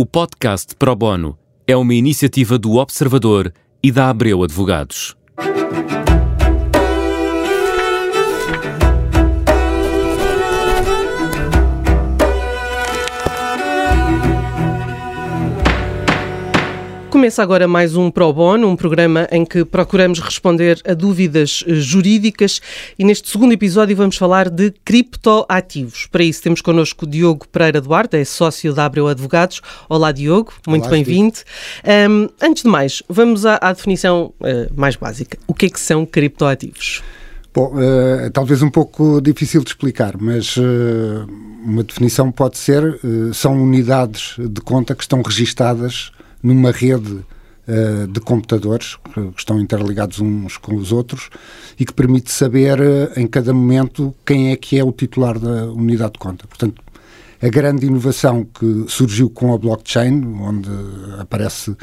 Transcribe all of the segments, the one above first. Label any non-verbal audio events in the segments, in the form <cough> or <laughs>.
O podcast Pro Bono é uma iniciativa do Observador e da Abreu Advogados. Começa agora mais um Pro Bono, um programa em que procuramos responder a dúvidas eh, jurídicas e neste segundo episódio vamos falar de criptoativos. Para isso temos connosco o Diogo Pereira Duarte, é sócio da Abreu Advogados. Olá Diogo, muito bem-vindo. Um, antes de mais, vamos à, à definição uh, mais básica. O que é que são criptoativos? Bom, uh, talvez um pouco difícil de explicar, mas uh, uma definição pode ser, são unidades de conta que estão registadas numa rede uh, de computadores que estão interligados uns com os outros e que permite saber uh, em cada momento quem é que é o titular da unidade de conta. Portanto, a grande inovação que surgiu com a blockchain, onde aparece uh,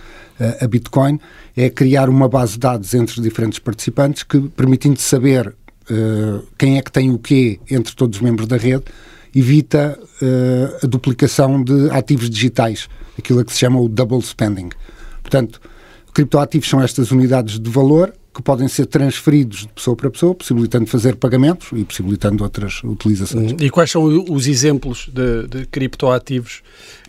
a Bitcoin, é criar uma base de dados entre diferentes participantes que, permitindo saber quem é que tem o quê entre todos os membros da rede, evita a duplicação de ativos digitais aquilo que se chama o double spending. Portanto, criptoativos são estas unidades de valor que podem ser transferidos de pessoa para pessoa, possibilitando fazer pagamentos e possibilitando outras utilizações. E quais são os exemplos de, de criptoativos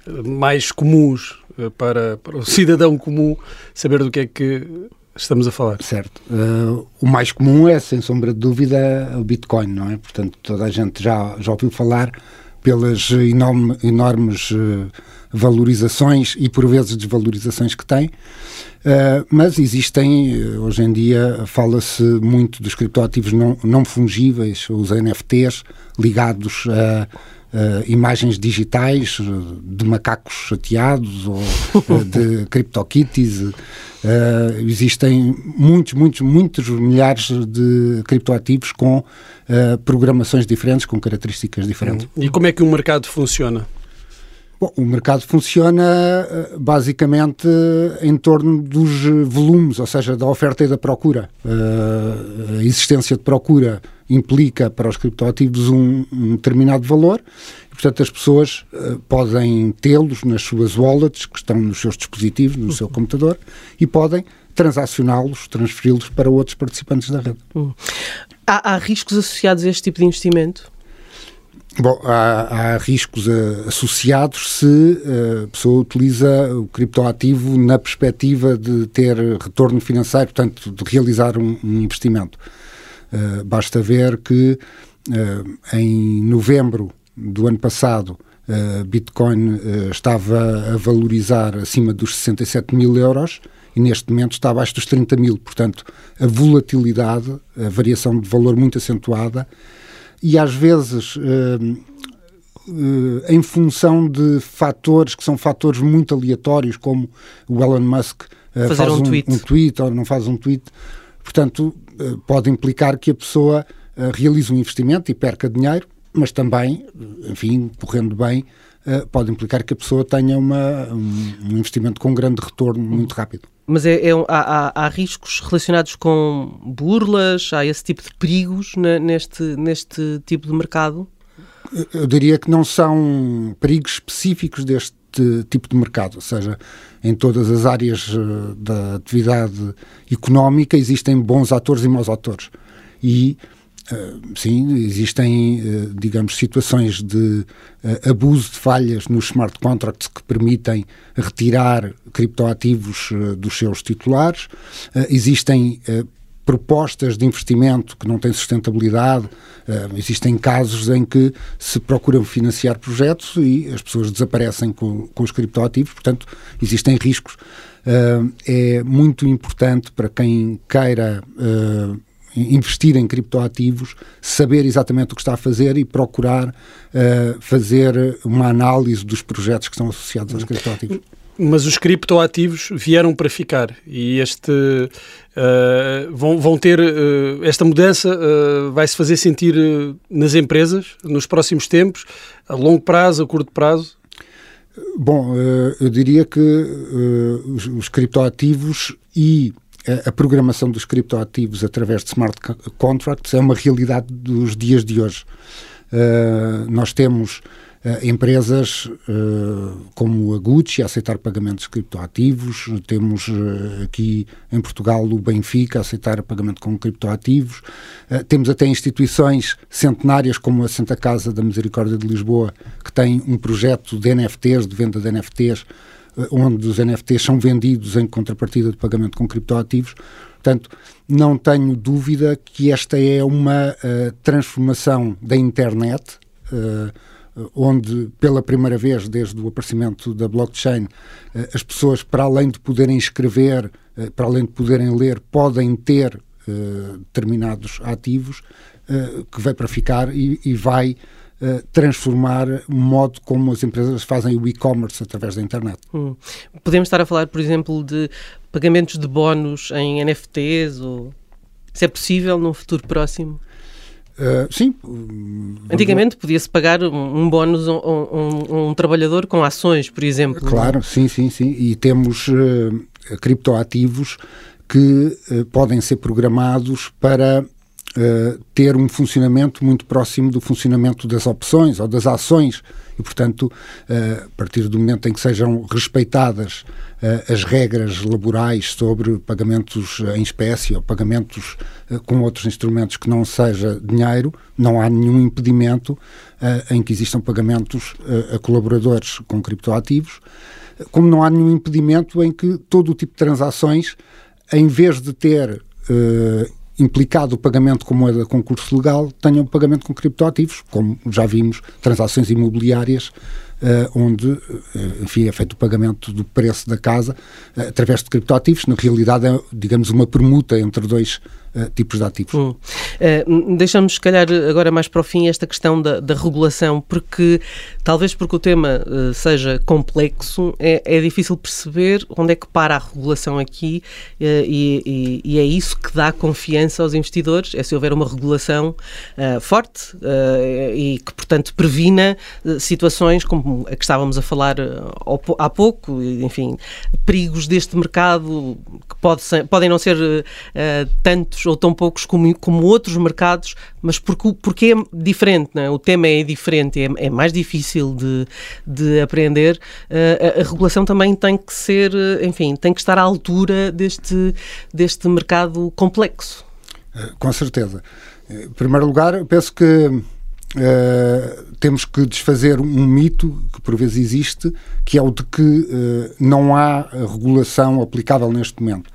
eh, mais comuns eh, para, para, o <laughs> cidadão comum saber do que é que estamos a falar? Certo. Uh, o mais comum é, sem sombra de dúvida, o Bitcoin, não é? Portanto, toda a gente já, já ouviu falar pelas enorme, enormes uh, valorizações e por vezes desvalorizações que tem. Uh, mas existem, eh, hoje em dia, fala-se muito dos criptoativos não, não fungíveis, os NFTs, ligados a, imagens digitais de macacos chateados ou <laughs> de CryptoKitties. Uh, existem muitos, muitos, muitos milhares de criptoativos com uh, programações diferentes, com características diferentes. E como é que o mercado funciona? Bom, o mercado funciona eh, basicamente em torno dos volumes, ou seja, da oferta e da procura. Uh, a existência de procura implica para os criptoativos um, um determinado valor e, portanto, as pessoas uh, podem tê-los nas suas wallets, que estão nos seus dispositivos, no seu computador, e podem transacioná-los, transferi-los para outros participantes da rede. Hum. Há, há riscos associados a este tipo de investimento? Bom, há, há riscos uh, associados se uh, a pessoa utiliza o criptoativo na perspectiva de ter retorno financeiro, portanto, de realizar um, um investimento. Uh, basta ver que em novembro do ano passado Bitcoin estava a valorizar acima dos 67 mil euros e neste momento está abaixo dos 30 mil. Portanto, a volatilidade, a variação de valor muito acentuada e às vezes. Uh, Uh, em função de fatores que são fatores muito aleatórios, como o Elon Musk uh, faz um, um, tweet. um, tweet. ou não faz um tweet. Portanto, pode implicar que a pessoa realize um investimento e perca dinheiro, mas também, enfim, correndo bem, pode implicar que a pessoa tenha uma, um, um investimento com grande retorno muito rápido. Mas é, é há, há, há, riscos relacionados com burlas, há esse tipo de perigos neste, neste tipo de mercado? Eu diria que não são perigos específicos deste tipo de mercado, ou seja, em todas as áreas eh, da atividade económica existem bons atores e maus atores. E Uh, sim, existem, uh, digamos, situações de uh, abuso de falhas nos smart contracts que permitem retirar criptoativos dos seus titulares. existem propostas de investimento que não têm sustentabilidade. existem casos em que se procuram financiar projetos e as pessoas desaparecem com, com os criptoativos, portanto, existem riscos. é muito importante para quem queira investir em criptoativos, saber exatamente o que está a fazer e procurar uh, fazer uma análise dos projetos que estão associados aos criptoativos. Mas os criptoativos vieram para ficar e este uh, vão, vão ter uh, esta mudança vai se fazer sentir nas empresas nos próximos tempos, a longo prazo, a curto prazo. Bom, eu diria que os, os criptoativos e a programação dos criptoativos através de smart contracts é uma realidade dos dias de hoje. Uh, nós temos empresas como a Gucci a aceitar pagamentos criptoativos, temos aqui em Portugal o Benfica a aceitar pagamento com criptoativos, temos até instituições centenárias como a Santa Casa da Misericórdia de Lisboa, que tem um projeto de NFTs, de venda de NFTs, onde os NFTs são vendidos em contrapartida de pagamento com criptoativos. Portanto, não tenho dúvida que esta é uma uh, transformação da internet, uh, onde pela primeira vez desde o aparecimento da blockchain, uh, as pessoas, para além de poderem escrever, para além de poderem ler, podem ter determinados ativos, que vai para ficar e, e vai Uh, transformar o modo como as empresas fazem o e-commerce através da internet. Hum. Podemos estar a falar, por exemplo, de pagamentos de bónus em NFTs? Ou... Isso é possível num futuro próximo? Uh, sim. Antigamente podia-se pagar um, um bónus a um, um, um, trabalhador com ações, por exemplo. Claro, sim, sim, sim. E temos uh, criptoativos que uh, podem ser programados para uh, ter um funcionamento muito próximo do funcionamento das opções ou das ações. E, portanto, uh, a partir do momento em que sejam respeitadas uh, as regras laborais sobre pagamentos em espécie ou pagamentos com outros instrumentos que não seja dinheiro, não há nenhum impedimento em que existam pagamentos a colaboradores com criptoativos, como não há nenhum impedimento em que todo o tipo de transações, em vez de ter implicado o pagamento com moeda de concurso legal, tenham pagamento com criptoativos, como já vimos, transações imobiliárias, uh, onde, uh, enfim, é feito o pagamento do preço da casa uh, através de criptoativos. Na realidade, é, digamos, uma permuta entre dois uh, tipos de ativos. Hum. Uh, deixamos, se calhar, agora mais para o fim esta questão da, da regulação, porque talvez porque o tema uh, seja complexo, é, é, difícil perceber onde é que para a regulação aqui e, e, é isso que dá confiança aos investidores, é se houver uma regulação forte e que, portanto, previna situações como a que estávamos a falar há pouco, enfim, perigos deste mercado que pode ser, podem não ser tantos ou tão poucos como, como outros mercados, mas porque, porque é diferente, é? o tema é diferente, é, é mais difícil de, de aprender, uh, a, a, regulação também tem que ser, eh, enfim, tem que estar à altura deste, deste mercado complexo. Eh, com certeza. Em primeiro lugar, penso que uh, temos que desfazer um mito que por vezes existe, que é o de que uh, não há regulação aplicável neste momento.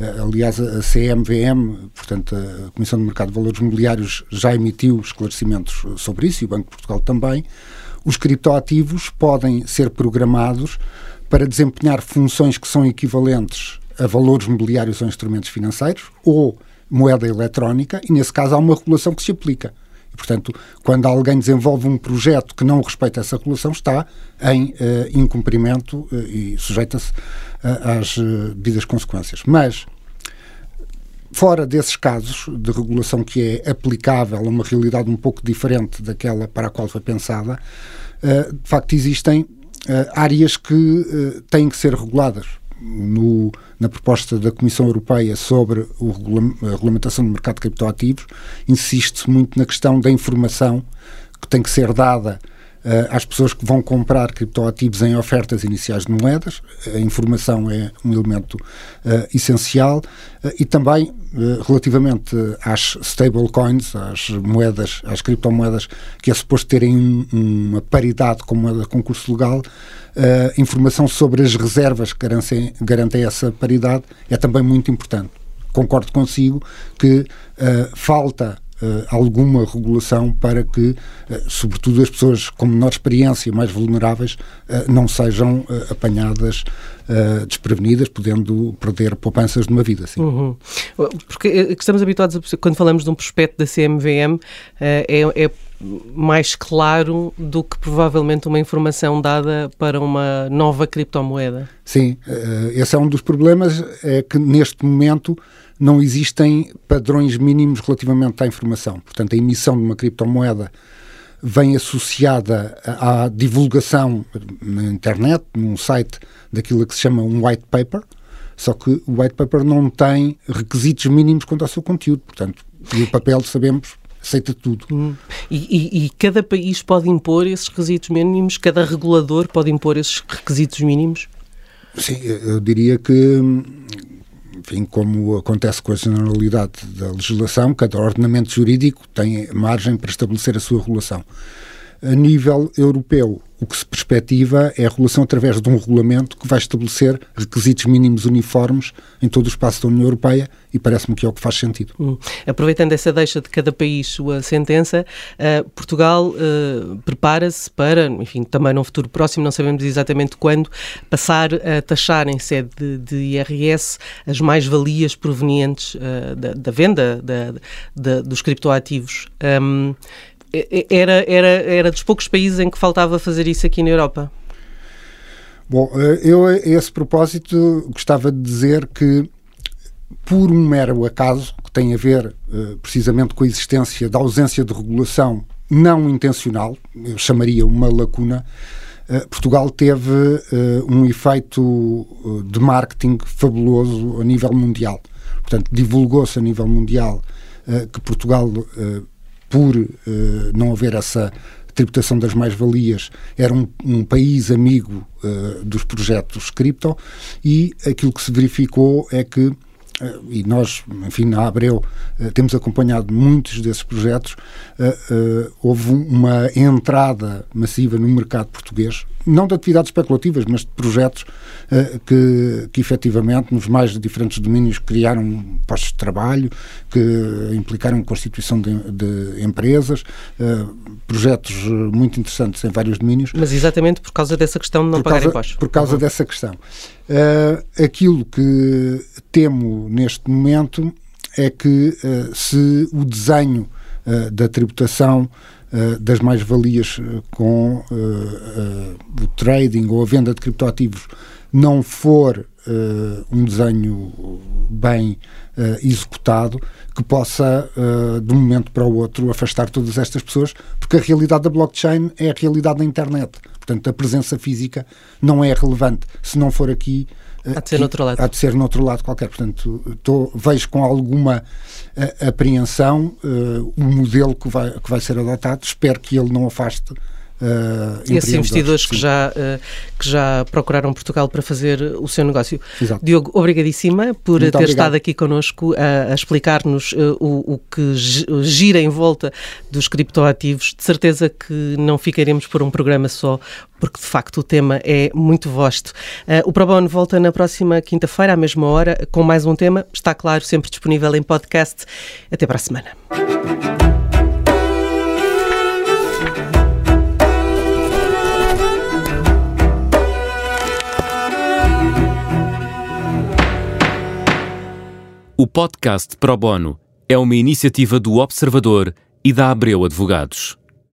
Eh, aliás, a CMVM, portanto, a Comissão de Mercado de Valores Mobiliários, já emitiu esclarecimentos sobre isso e o Banco de Portugal também. Os criptoativos podem ser programados para desempenhar funções que são equivalentes a valores mobiliários ou instrumentos financeiros ou moeda eletrónica, e nesse caso há uma regulação que se aplica. E, portanto, quando alguém desenvolve um projeto que não respeita essa regulação, está em uh, incumprimento uh, e sujeita-se uh, às devidas consequências. Mas, fora desses casos de regulação que é aplicável a uma realidade um pouco diferente daquela para a qual foi pensada, de facto existem áreas que têm que ser reguladas no, na proposta da Comissão Europeia sobre o a regulamentação do mercado de criptoativos, insiste-se muito na questão da informação que tem que ser dada às pessoas que vão comprar criptoativos em ofertas iniciais de moedas. A informação é um elemento uh, essencial uh, e também relativamente às stablecoins, às moedas, às criptomoedas que é suposto terem um, uma paridade com moeda de concurso legal, informação sobre as reservas que garantem, garantem essa paridade é também muito importante. Concordo consigo que falta uh, alguma regulação para que, uh, sobretudo, as pessoas com menor experiência, mais vulneráveis, uh, não sejam apanhadas desprevenidas, podendo perder poupanças de uma vida. Sim. Uhum. Porque estamos habituados, a, quando falamos de um prospecto da CMVM, é, é mais claro do que provavelmente uma informação dada para uma nova criptomoeda. Sim, esse é um dos problemas, é que neste momento não existem padrões mínimos relativamente à informação. Portanto, a emissão de uma criptomoeda vem associada à divulgação na internet, num site, daquilo que se chama um white paper, só que o white paper não tem requisitos mínimos quanto ao seu conteúdo. Portanto, e o papel, sabemos, aceita tudo. Hum. E, e, e, cada país pode impor esses requisitos mínimos? Cada regulador pode impor esses requisitos mínimos? Sim, eu diria que, enfim, como acontece com a generalidade da legislação, cada ordenamento jurídico tem margem para estabelecer a sua regulação. A nível europeu, o que se perspectiva é a regulação através de um regulamento que vai estabelecer requisitos mínimos uniformes em todo o espaço da União Europeia e parece-me que é o que faz sentido. Hum. Aproveitando essa deixa de cada país sua sentença, uh, Portugal uh, prepara-se para, enfim, também num futuro próximo, não sabemos exatamente quando, passar a taxar em sede de, de IRS as mais-valias provenientes uh, da, da, venda da, da, dos criptoativos. Um, era, era, era dos poucos países em que faltava fazer isso aqui na Europa? Bom, eh, eu a esse propósito gostava de dizer que, por um mero acaso, que tem a ver eh, precisamente com a existência da ausência de regulação não intencional, eu chamaria uma lacuna, eh, Portugal teve um efeito de marketing fabuloso a nível mundial. Portanto, divulgou-se a nível mundial que Portugal por uh, não haver essa tributação das mais-valias, era um, um, país amigo uh, dos projetos cripto e aquilo que se verificou é que e nós, enfim, na Abreu, temos acompanhado muitos desses projetos, houve uma entrada massiva no mercado português, não de atividades especulativas, mas de projetos que, que efetivamente nos mais diferentes domínios criaram postos de trabalho, que implicaram a constituição de, de empresas, projetos muito interessantes em vários domínios. Mas exatamente por causa dessa questão de não por pagar impostos. Por causa uhum. dessa questão. Uh, aquilo que temo neste momento é que se o desenho da tributação uh, das mais-valias uh, com uh, o trading ou a venda de criptoativos não for um desenho bem executado, que possa, de um momento para o outro, afastar todas estas pessoas, porque a realidade da blockchain é a realidade da internet. Portanto, a presença física não é relevante. Se não for aqui, Há de ser no outro lado. Há de ser no outro lado qualquer. Portanto, tô, vejo com alguma uh, apreensão uh, o modelo que vai, que vai ser adotado. Espero que ele não afaste Uh, esses investidores que já, uh, que já procuraram Portugal para fazer o seu negócio. Exato. Diogo, obrigadíssima por Muito ter obrigado. estado aqui connosco a, a explicar-nos uh, o, o, que gira em volta dos criptoativos. De certeza que não ficaremos por um programa só, porque de facto o tema é muito vasto. o ProBono volta na próxima quinta-feira, à mesma hora, com mais um tema. Está claro, sempre disponível em podcast. Até para a semana. O podcast Pro Bono é uma iniciativa do Observador e da Abreu Advogados.